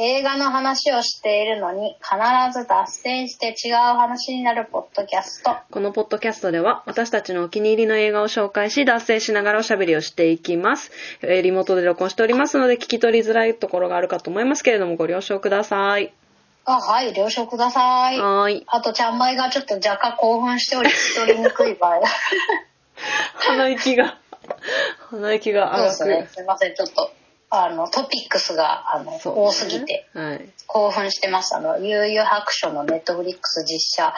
映画の話をしているのに必ず脱線して違う話になるポッドキャスト。このポッドキャストでは私たちのお気に入りの映画を紹介し脱線しながらおしゃべりをしていきます。えーリモートで録音しておりますので聞き取りづらいところがあるかと思いますけれどもご了承ください。あ、はい、了承ください。はーい。あと、ちゃんまいがちょっと若干興奮しており、聞き取りにくい場合が。鼻息が、鼻息が荒く。そうですね。すいません、ちょっと、あの、トピックスが、あの、ね多すぎて。はい。興奮してます。あの、悠々白書のネットフリックス実写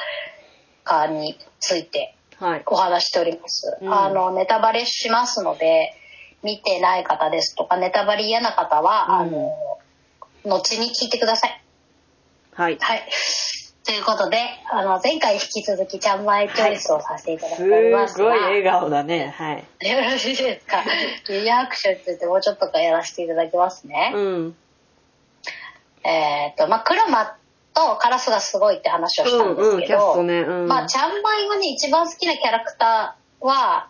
化についてはい。お話ししております。うんあの、ネタバレしますので、見てない方ですとか、ネタバレ嫌な方は、うんあの、後に聞いてください。はい。はい。ということで、あの、前回引き続き、ちゃんまいチョイスをさせていただいすておりますが、ごい笑顔だね。はい。よろしいですか？悠々白書についてもうちょっとかやらせていただきますね。うん。えっ、と、まあ、クラマとカラスがすごいって話をしたんですうんうん、けど、キャストね。うん。まあ、ちゃんまいがね、一番好きなキャラクターは、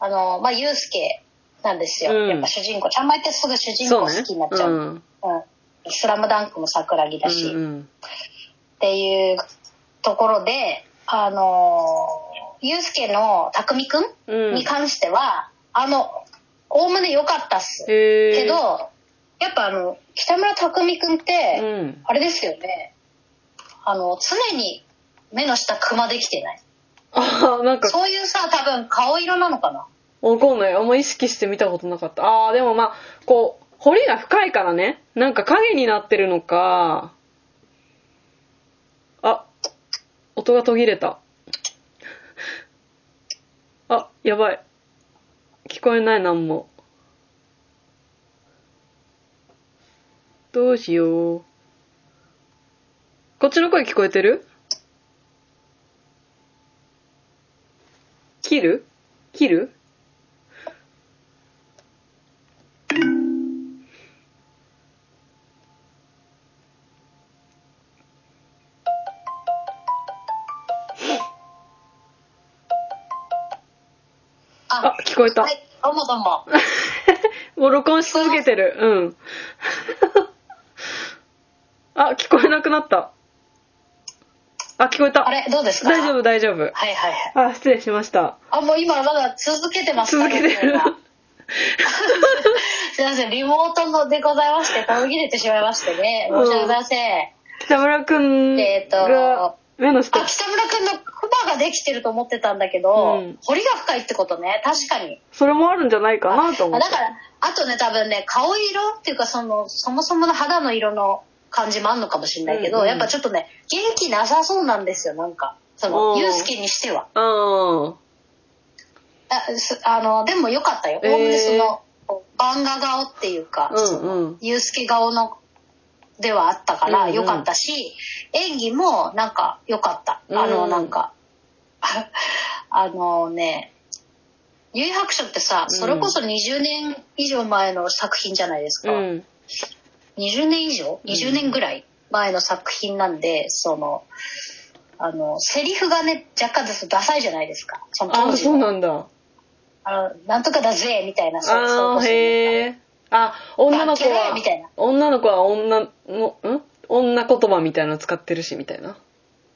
あの、まあ、ゆうすけなんですよ。うんやっぱ主人公。ちゃんまいってすぐ主人公好。きになっちゃう。ううん。ん。スラムダンクも桜木だし、うんうんっていうところで、あの、ゆうすけのたくみくんうん。に関しては、あの、おおむね良かったっす。けど、やっぱあの、北村匠海くんって、うん。あれですよね。あの、常に目の下クマできてない。ああ、なんか、そういうさ、多分顔色なのかな。わかんない。あんま意識して見たことなかった。ああ、でもまあ、こう、彫りが深いからね。なんか影になってるのか。あ、音が途切れた。あ、やばい。聞こえない、なんも。どうしよう。こっちの声聞こえてる？切る？切る？聞こえた。はい、どうもどうも。もう録音し続けてる。うん。あ、聞こえなくなった。あ、聞こえた。あれ、どうですか？大丈夫、大丈夫。はいはいはい。あ、失礼しました。あ、もう今まだ続けてますか？続けてる。すいません、リモートのでございまして、途切れてしまいましてね。申し訳ございません。北村くんえーとが目の下あ、北村くんのができてると思ってたんだけど、うん彫りが深いってことね。確かに。それもあるんじゃないかなと思って。あだから、あとね、多分ね、顔色っていうか、その、そもそもの肌の色の感じもあんのかもしれないけど、うんうんやっぱちょっとね、元気なさそうなんですよ、なんか。そおの、ーゆうすけにしては。うん。あすあの、でもよかったよ。えーおおむねその、漫画顔っていうか、うんうんそのゆうすけ顔の、ではあったからうんうんよかったし、演技もなんかよかった。あの、うんなんか、あのね、ゆい白書ってさ、それこそ20年以上前の作品じゃないですか。うん。20年以上 ?20 年ぐらい前の作品なんで、その、あの、セリフがね、若干ですダサいじゃないですか。その当あ、時のそうなんだ。あの、なんとかだぜみたいな、そうそうへえ。あ、女の子はーみたいな、女の子は女の、ん？女言葉みたいなの使ってるし、みたいな。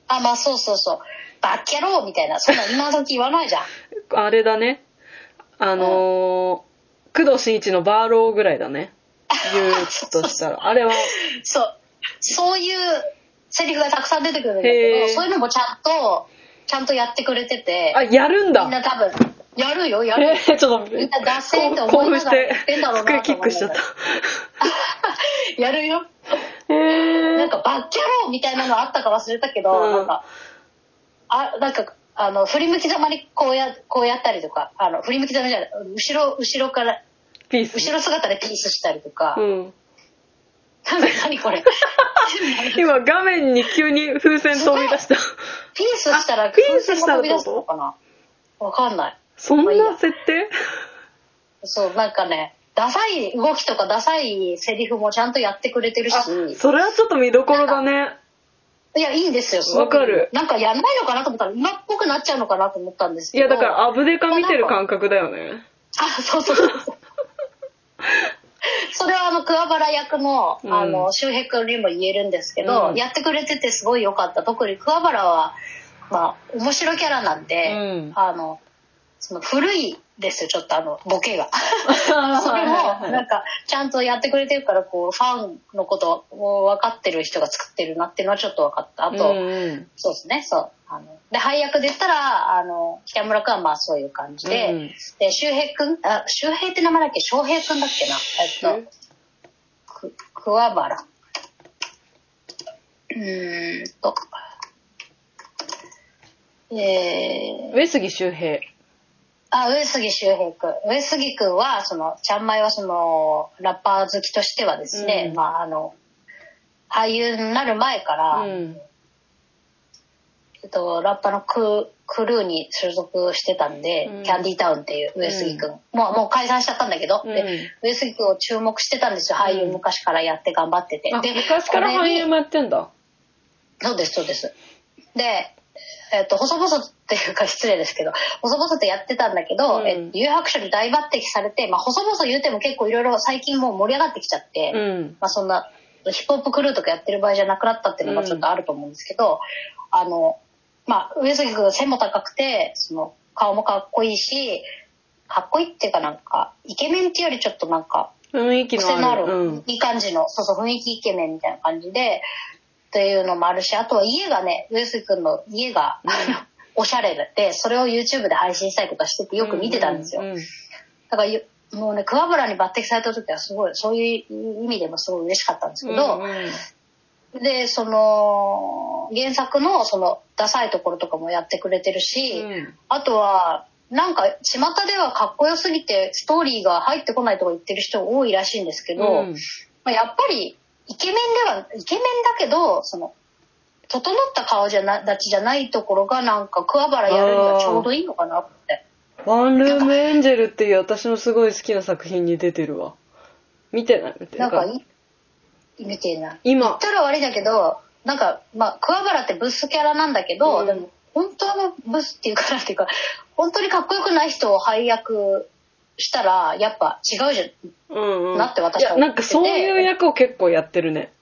あ、まあそうそうそう。バッキャローみたいな、そんな今時言わないじゃん。あれだね。あのー、工藤新一のバーローぐらいだね。言うとしたら。あれは、そう。そういうセリフがたくさん出てくるんだけど、そういうのもちゃんと、ちゃんとやってくれてて、あ、やるんだみんな多分、やるよ、やる。えー、ちょっと、みんなダセーって思いながらやってんだろうて、な机キックしちゃった。やるよ。なんかバッキャローみたいなのあったか忘れたけど、うんなんか、あ、なんか、あの、振り向きざまにこうや、こうやったりとか、あの、振り向きざまじゃない、後ろ、後ろから、ピース。後ろ姿でピースしたりとか、うん。何これ。今画面に急に風船飛び出した。ピースしたらあピースしたら風船が飛び出すのかな？わかんない。そんな設定？そう、なんかね、ダサい動きとかダサいセリフもちゃんとやってくれてるし、あ、それはちょっと見どころだね。いや、いいんですよ、すごくわかるなんかやんないのかなと思ったら、今っぽくなっちゃうのかなと思ったんですけど。いや、だから、アブデカ見てる感覚だよね。あ、そうそうそうそう。そ それはあの桑原役のうんあの周平君にも言えるんですけど、うんやってくれててすごい良かった特に桑原はまあ面白いキャラなんで、うんあのその古いです。よちょっとあのボケが。それもなんかちゃんとやってくれてるからこうファンのことを分かってる人が作ってるなっていうのはちょっと分かった。あと、うんうん。そうですね。そう。あので配役で言ったらあの北村君はまあそういう感じで、うん。で周平君あ周平って名前だっけ？翔平君だっけな？えっとく桑原。うーんと。えー、上杉周平あ上杉周平君。上杉君はそのちゃんまいはそのラッパー好きとしてはですね、うん。まああの俳優になる前から、うん。えっと、ラッパーのククルーに所属してたんで、うん。キャンディータウンっていう上杉君、もうもう解散しちゃったんだけど、うん。で上杉君を注目してたんですよ。俳優昔からやって頑張ってて、あで昔から俳優もやってんだ。そうですそうです。でえっと細々っていうか失礼ですけど細々とやってたんだけど、うん。え誘白書に大抜擢されて、まあ、細々言うても結構いろいろ最近もう盛り上がってきちゃって、うん。まあ、そんなヒップホップクルーとかやってる場合じゃなくなったっていうのがちょっとあると思うんですけど、あのまあ上杉君背も高くてその顔もかっこいいしかっこいいっていうかなんかイケメンっていうよりちょっとなんか雰囲気癖のある、いい感じのそうそう雰囲気イケメンみたいな感じでっていうのもあるしあとは家がね上杉君の家が、おしゃれでそれを YouTube で配信したりとかしててよく見てたんですよ。うんうんだからゆもうね桑原に抜擢された時はすごいそういう意味でもすごい嬉しかったんですけど、うんうん。でその原作のそのダサいところとかもやってくれてるし、うん。あとはなんか巷ではかっこよすぎてストーリーが入ってこないとか言ってる人多いらしいんですけど、うん。まあ、やっぱりイケメンではイケメンだけどその整った顔じゃな立ちじゃないところがなんか桑原やるにはちょうどいいのかなって。ワンルームエンジェルっていう私のすごい好きな作品に出てるわ。見てない？見てなんかいみたいな。今言ったら悪いんだけど、なんか、まあ、桑原ってブスキャラなんだけど、うんでも、本当のブスっていうかなんていうか、本当にかっこよくない人を配役したら、やっぱ違うじうんうん。なって私は思っててなんかそういう役を結構やってるね。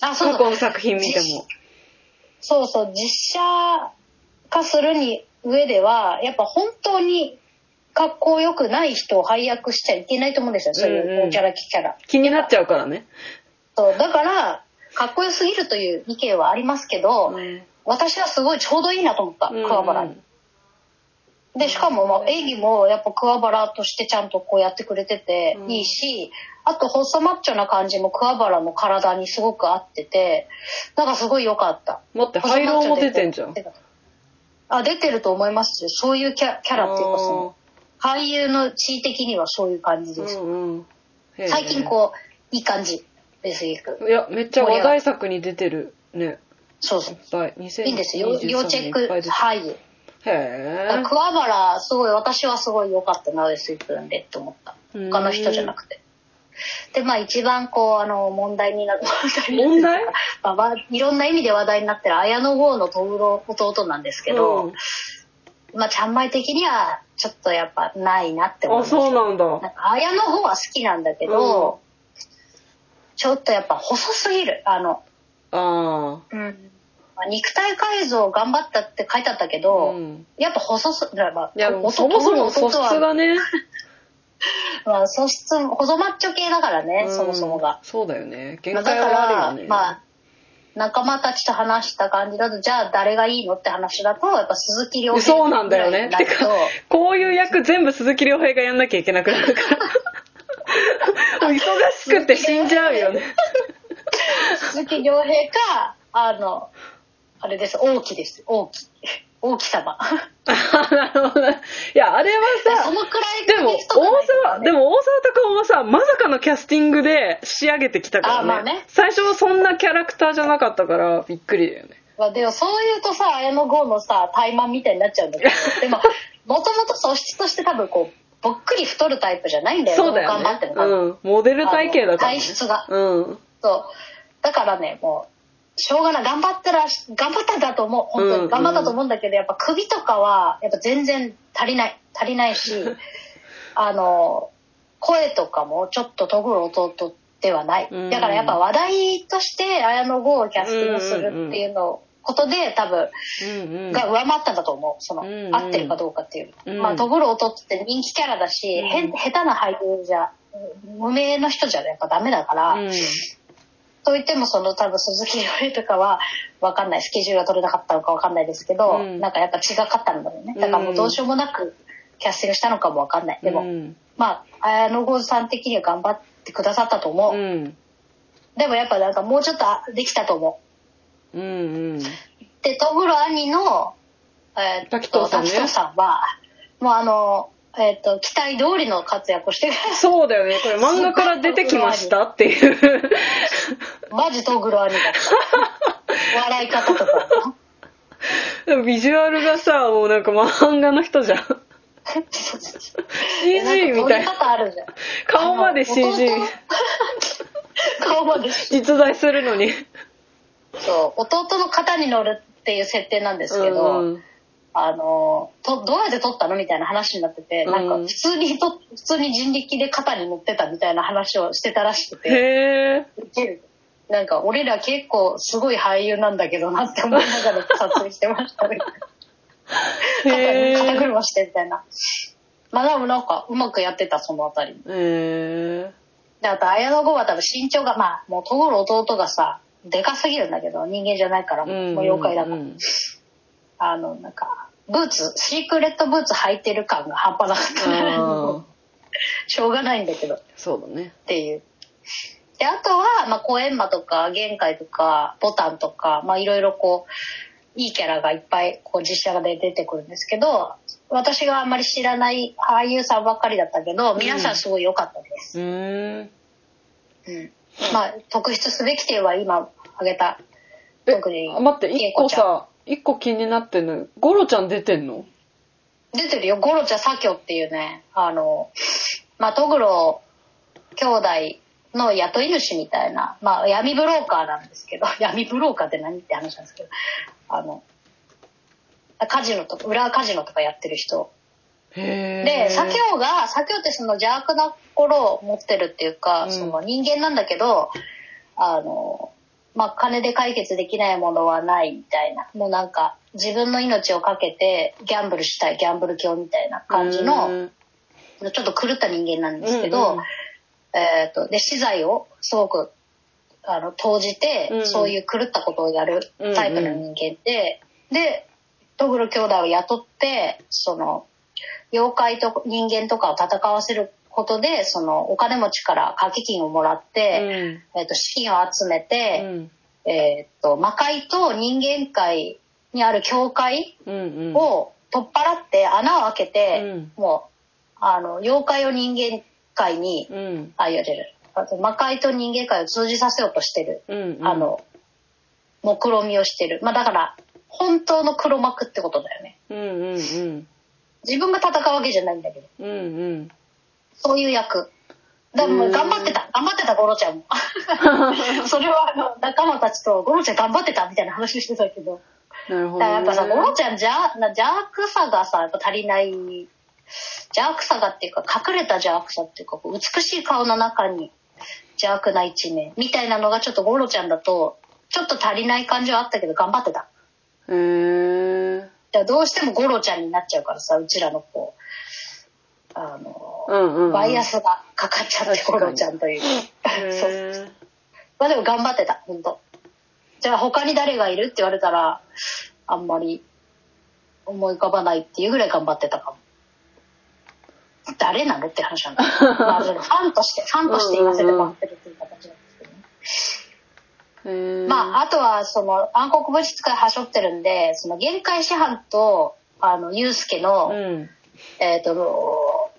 ゃん。あ、そう過そう。去の作品見ても。そうそう、実写化するに上では、やっぱ本当にかっこよくない人を配役しちゃいけないと思うんですよ、そううんうんいう大キャラキャラ。気になっちゃうからね。そう、だから、かっこよすぎるという意見はありますけど、うん私はすごいちょうどいいなと思った、桑原に。で、しかも、まあ、演技もやっぱ桑原としてちゃんとこうやってくれててうんいいし、あと細マッチョな感じも桑原の体にすごく合ってて、なんかすごい良かった。待って、ハイローも出てんじゃん。あ、出てると思いますよ。そういうキャキャラっていうかその、俳優の地位的にはそういう感じうです。んうん。へえ最近こう、いい感じ。ベースギーク。いや、めっちゃ話題作に出てるね。そうそういい。2023いいんですよ。要チェック俳優。へえ。桑原、すごい、私はすごい良かったな、上杉君でって思った。うん他の人じゃなくて。で、まあ一番こう、あの、問題になる、問題？まあわいろんな意味で話題になってる綾野剛の弟弟なんですけど、うんまあちゃんまい的にはちょっとやっぱないなって思いあ、ました。そうなんだ。なんか綾野剛は好きなんだけど、ちょっとやっぱ細すぎる。あの、あうんまあ、肉体改造頑張ったって書いてあったけあ。ど、うん。やっぱ細す、まあ、いや、弟そもそも素質がね。まあ、素質、細マッチョ系だからね、うんそもそもが。そうだよね。限界はあら、るよね。まあ、仲間たちと話した感じだと、じゃあ誰がいいのって話だと、やっぱ鈴木亮平そうなんだよね。てか、こういう役全部鈴木亮平がやんなきゃいけなくなるから。忙しくて死んじゃうよね。鈴木亮平か、あの、あれです、王毅です。王毅。王毅様。あなるほどね。いや、あれはさそ、のくらいでも、大沢、ねでも大沢たかおはさ、まさかのキャスティングで仕上げてきたからね。あまあね最初はそんなキャラクターじゃなかったから、びっくりだよね。まあ、でもそう言うとさ、綾野剛のさ、怠慢みたいになっちゃうんだけど、でも、もともと素質として多分こう、ぼっくり太るタイプじゃないんだよそうだよ頑張ってね。うん。モデル体型だから、ね。体質がうん。そう。だからね、もう、しょうがない。頑張ったら、頑張ったんだと思う。本当うんに。頑張ったと思うんだけど、やっぱ首とかは、やっぱ全然足りない。足りないし、あの、声とかもちょっととぐる弟ではない、うんだからやっぱ話題として綾野剛をキャスティングするっていうのことで多分。が上回ったんだと思うその、合ってるかどうかっていう、うんまあとぐる弟って人気キャラだし、うんへん下手な俳優じゃ無名の人じゃやっぱダメだから、うん。といってもその多分鈴木亮平とかは分かんないスケジュールが取れなかったのか分かんないですけど、うんなんかやっぱ違かったんだろうねだからもうどうしようもなくキャスティングしたのかも分かんないでも、うん。まあ綾野剛さん的には頑張ってくださったと思う、うん。でもやっぱなんかもうちょっとできたと思うんうん。うでトグロ兄の、えーっと滝藤さんさんはもうあのえーっと期待通りの活躍をしてるそうだよね。これ漫画から出てきましたっていう。マジトグロ兄だった。笑い方とか。ビジュアルがさ、もうなんか漫画の人じゃん。CG みたい。方あるじゃん。顔まで CG 顔まで。実在するのに。そう。弟の肩に乗るっていう設定なんですけど、うんあのとどうやって撮ったのみたいな話になってて、うん。なんか普通にと普通に人力で肩に乗ってたみたいな話をしてたらしくて。へえ。なんか俺ら結構すごい俳優なんだけどなって思いながら撮影してましたね肩。車してみたいなまあでもなんかうまくやってたそのあたりへえ。であと綾野剛は多分身長がまあもうとぐる弟がさでかすぎるんだけど人間じゃないからもう妖怪だから、うんあのなんかブーツシークレットブーツ履いてる感が半端なかった。しょうがないんだけどっそうだね。ていうであとは、まあ、コエンマとか玄海とかボタンとかまあいろいろこういいキャラがいっぱいこう実写で出てくるんですけど私があんまり知らない俳優さんばっかりだったけど皆さんすごい良かったです、うーん。うん。まあ特筆すべき点は今挙げたえ特にあ待って、一個さ、一個気になってんのよ。ゴロちゃん出てんの？出てるよ。ゴロチャ左京っていうねあのまあトグロ兄弟の雇い主みたいな、まあ、闇ブローカーなんですけど 闇ブローカーって何って話なんですけどあのカジノとか裏カジノとかやってる人。で左京が左京ってその邪悪な心を持ってるっていうか、うん。その人間なんだけどあのまあ金で解決できないものはないみたいな。もうなんか自分の命を懸けてギャンブルしたいギャンブル狂みたいな感じのうん。ちょっと狂った人間なんですけど、うんうんえー、とで資材をすごくあの投じて、うんそういう狂ったことをやるタイプの人間で、でトグロ兄弟を雇ってその妖怪と人間とかを戦わせることでそのお金持ちから掛け金をもらって、えー、と資金を集めうて、ん。えー、と魔界と人間界にある教会うんうん。を取っ払って穴を開けて、うん。もうあの妖怪を人間界に、うん。あいやいやいやあと魔界と人間界を通じさせようとしてる、うんうん。あの目論みをしてる。まあだから本当の黒幕ってことだよね。うんうんうん。自分が戦うわけじゃないんだけど。うんうん。そういう役。だからもう頑張ってた。頑張ってたゴロちゃんも。それはあの仲間たちとゴロちゃん頑張ってたみたいな話してたけど。なるほど、ね。やっぱさ、ゴロちゃんじゃな邪悪さがさ、やっぱ足りない、邪悪さがっていうか、隠れた邪悪さっていうか、美しい顔の中に邪悪な一面みたいなのがちょっとゴロちゃんだと、ちょっと足りない感じはあったけど、頑張ってた。へー。だからどうしてもゴロちゃんになっちゃうからさ、うちらのこう、あの、うんうんうん。バイアスがかかっちゃって、ゴロちゃんという。そう。まあでも頑張ってた、本当じゃあ他に誰がいるって言われたら、あんまり思い浮かばないっていうぐらい頑張ってたかも。誰なのって話なんだけど。ファンとして、ファンとして言わせてもらってるっていう形なんですけどね。まああとはその暗黒物質からはしょってるんで、その限界師範と、あの、ユうスケの、うん。えっ、と、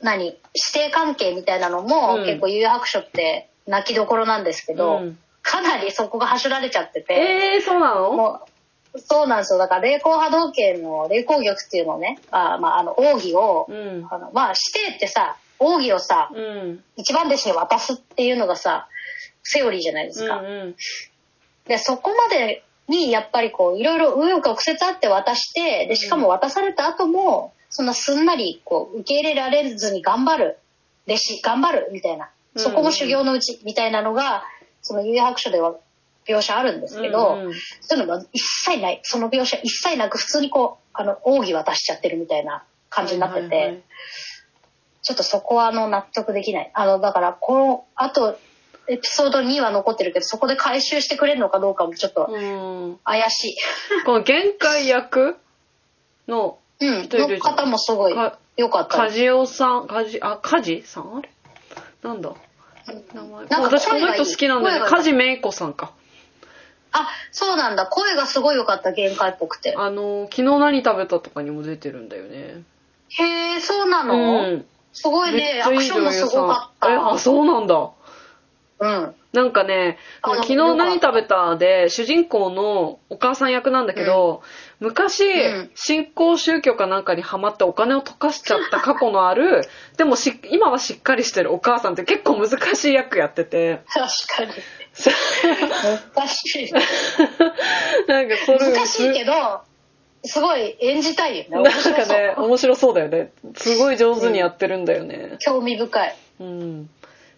何、指定関係みたいなのも、うん結構、有白書って泣きどころなんですけど、うんかなりそこがはしょられちゃってて、えー、そうなの？そうなんですよ。だから、霊光波動拳の霊光玉っていうのをね、あまあ、あの、奥義を、うん。あのまあ、指定ってさ、奥義をさ、うん。一番弟子に渡すっていうのがさ、セオリーじゃないですか。うんうん。で、そこまでに、やっぱりこう、いろいろ紆余曲折あって渡して、で、しかも渡された後も、そんなすんなり、こう、受け入れられずに頑張る弟子頑張るみたいなそこも修行のうちみたいなのがその幽白書では描写あるんですけど、うんうん。そういうのが一切ないその描写一切なく普通にこうあの奥義渡しちゃってるみたいな感じになってて、はいはいはい。ちょっとそこはあの納得できない。あのだからこのあとエピソード2は残ってるけどそこで回収してくれるのかどうかもちょっとうん。怪しい。この限界役？のうん、一人いるじゃん。の方もすごいか良かった。です。梶尾さん、梶、あ、梶さん？あれ？なんだ？名前。なんか私この人好きなんだよね。声が梶芽衣子さんか。あ、そうなんだ。声がすごい良かった、限界っぽくて。あの、昨日何食べたとかにも出てるんだよね。へえ、そうなの、うん。すごいね。アクションもすごかった。え、あ、そうなんだ。うん。なんかね、あ昨日何食べたで、主人公のお母さん役なんだけど、昔、うん新興宗教かなんかにハマってお金を溶かしちゃった 過去のある、でもし今はしっかりしてるお母さんって結構難しい役やってて。確かに。難しい。なんかそれ難しいけど、すごい演じたいよね。なん面白そうかね、面白そうだよね。すごい上手にやってるんだよね。興味深い。うん。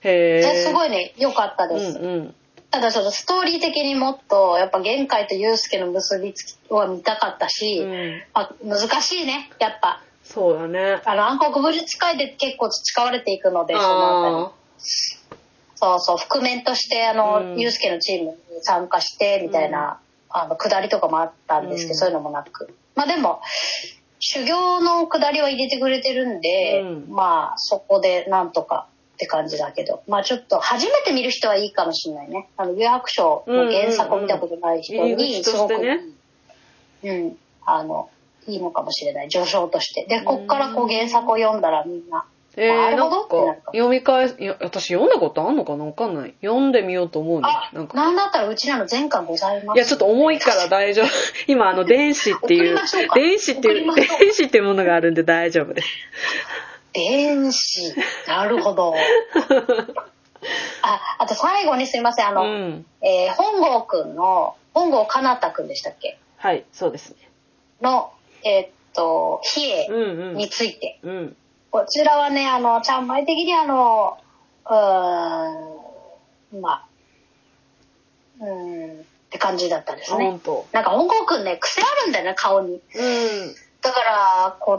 へえ。ですごいね、良かったです。うんうん。ただちょっとストーリー的にもっと、やっぱ玄海と祐介の結びつきは見たかったし、うんまあ、難しいね、やっぱ。そうだね。あの、暗黒武術会で結構培われていくので、そのあたりあ。そうそう、覆面として、あうの、ん。ユースケのチームに参加して、みたいな、あの、下りとかもあったんですけど、うん。そういうのもなく。まあでも、修行の下りは入れてくれてるんで、うん。まあ、そこでなんとかって感じだけど、まあちょっと、初めて見る人はいいかもしれないね。あの、幽白書の原作を見たことない人に、すごく、してね。うん、あの、いいのかもしれない。序章として。で、こっからこう原作を読んだらみんな、えー、なんかか読み返す、いや、私読んだことあんのかな？わかんない。読んでみようと思うねあ。なんか。なんだったらうちらの前巻ございます。いや、ちょっと重いから大丈夫。今、あの、電子っていう電子っていう、電子っていうものがあるんで大丈夫です。電子。なるほど。あ、あと最後にすいません。あうの、ん。えー本郷くんの、本郷かなたくんでしたっけ？はい、そうですね。の、えーっと、比叡うんうんに。ついて。うん。こちらはね、あの、ちゃんまい的にあの、うーん、まあ、うーん、って感じだったんですね。なんか本郷くんね、癖あるんだよね、顔に。うん。だから、こ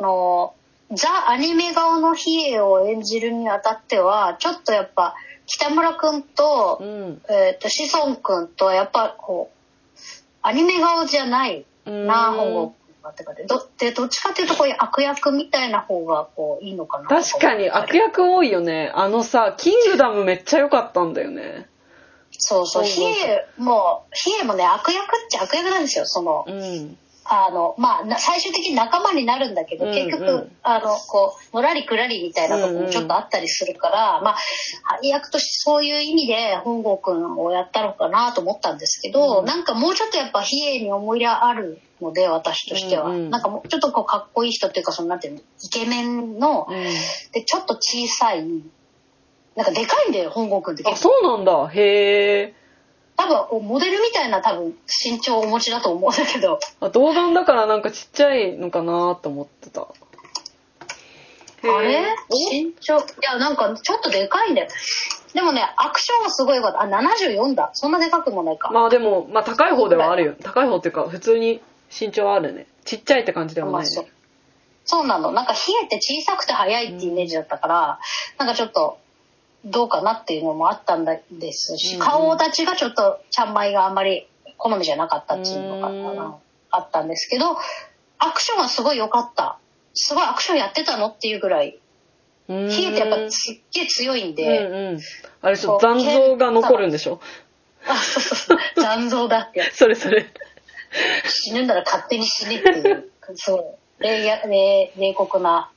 の、ザ・アニメ顔の比叡を演じるにあたっては、ちょっとやっぱ、北村くんと、うん。えっ、と、志尊くんと、やっぱこう、アニメ顔じゃないな、うん本郷くんがってかで、ど、で、どっちかっていうと、こういう悪役みたいな方が、こう、いいのかな。確かに悪役多いよね。あのさ、キングダムめっちゃ良かったんだよね。そうそう、比そうそうそう叡も、比叡もね、悪役っちゃ悪役なんですよ、その、うん。あの、まあ、な最終的に仲間になるんだけど、うん結局、うんあの、こう、のらりくらりみたいなところもちょっとあったりするから、まあ、配役としてそういう意味で本郷くんをやったのかなと思ったんですけど、うんなんかもうちょっとやっぱ比叡に思い入れあるので、私としては。うんうんなんかもうちょっとこう、かっこいい人っていうか、その、なんていうの、イケメンの、うん。で、ちょっと小さい、なんかでかいんだよ、本郷くんってあ。そうなんだ。へえ。多分、モデルみたいな多分、身長をお持ちだと思うんだけど、あ、童顔だからなんかちっちゃいのかなと思ってた。あれ？お？身長、いや、なんかちょっとでかいんだよ。でもね、アクションはすごい良かった。あ、74だ。そんなでかくもないか。まあでも、まあ高い方ではあるよ。高い方っていうか、普通に身長はあるね。ちっちゃいって感じではないまあそうね。そうなの。なんか冷えて小さくて速いってイメージだったから、なんかちょっと、どうかなっていうのもあったんですし、うんうん顔立ちがちょっと、ちゃんまいがあんまり好みじゃなかったっていうのがうんああったんですけど、アクションはすごい良かった。すごいアクションやってたのっていうぐらい、冷えてやっぱすっげえ強いんうで、んうん。あれ残像が残るんでしょ？あ、そうそうそう。残像だってやつ。それそれ。死ぬんなら勝手に死ねっていう、そう、冷冷酷な、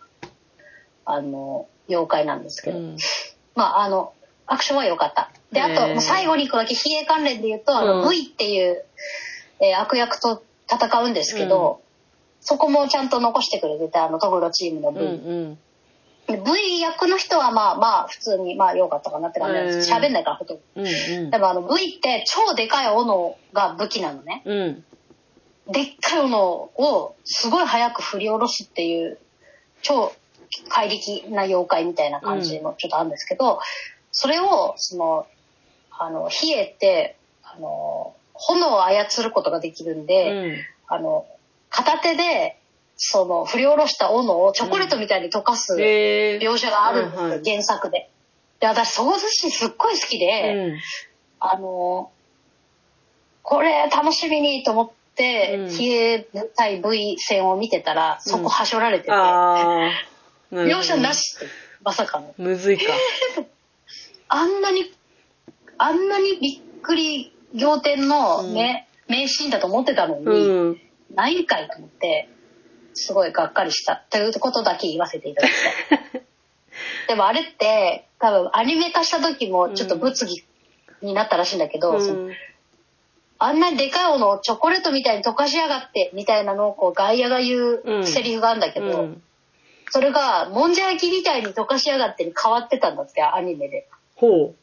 あの、妖怪なんですけど。うんまあ、あの、アクションは良かった。で、あと、最後に一個だけ、比叡関連で言うと、あの、うん V っていう、えー悪役と戦うんですけど、そこもちゃんと残してくれてて、あの、トグロチームのうん V。うん。で V 役の人はまあまあ、普通に、まあ、良かったかなって感じなんです。うん喋んないから、ほとんど。うんうんでもあの V って超でかい斧が武器なのね。うん。でっかい斧をすごい早く振り下ろすっていう超怪力な妖怪みたいな感じのちょっとあるんですけど、それをそのあの比叡ってあの炎を操ることができるんで、うん。あの片手でその振り下ろした斧をチョコレートみたいに溶かす描写があるんですよ、はいはい。原作で。で私そのシーンすっごい好きで、うん。あのこれ楽しみにと思って、うん。比叡対 V 戦を見てたらそこはしょられてて、あー。なるほど描写なしってまさかの。むずいか。あんなにあんなにびっくり仰天の名,、名シーンだと思ってたのに、うん。ないんかいと思ってすごいがっかりした。ということだけ言わせていただきたい。でもあれって多分アニメ化した時もちょっと物議になったらしいんだけど、うんあんなにでかいものをチョコレートみたいに溶かしやがってみたいなのをこう外野が言うんうセリフがあるんだけど、うんそれがもんじゃ焼きみたいに溶かしやがってに変わってたんだってアニメで。ほ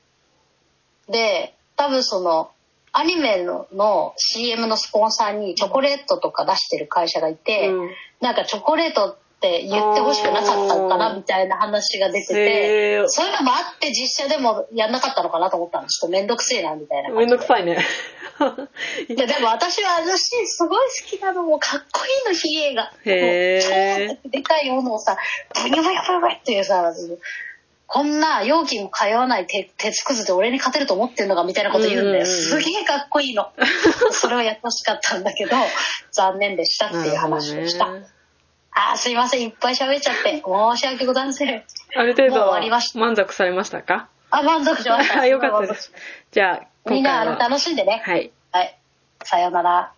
で多分そのアニメのの CM のスポンサーにチョコレートとか出してる会社がいて、うんなんかチョコレートって言ってほしくなかったのかなみたいな話が出ててそういうのもあって実写でもやんなかったのかなと思ったのちょっと面倒くせえなみたいなう。めんどくさいね。いやでも私はあのシーンすごい好きなのもうかっこいいの比叡がへ超でかいものをさブニュブニュブニュブニュっていうさこんな容器も通わない鉄鉄くずで俺に勝てると思ってんのかみたいなこと言うんだよ、すげえかっこいいの。それをやってほしかったんだけど残念でしたっていう話をした、あーすいません。いっぱい喋っちゃって。申し訳ございません。ある程度もう終わりました。満足されましたか？あ満足しました。あ よかったです。じゃあ、みんな。楽しんでね。はい。はい。さようなら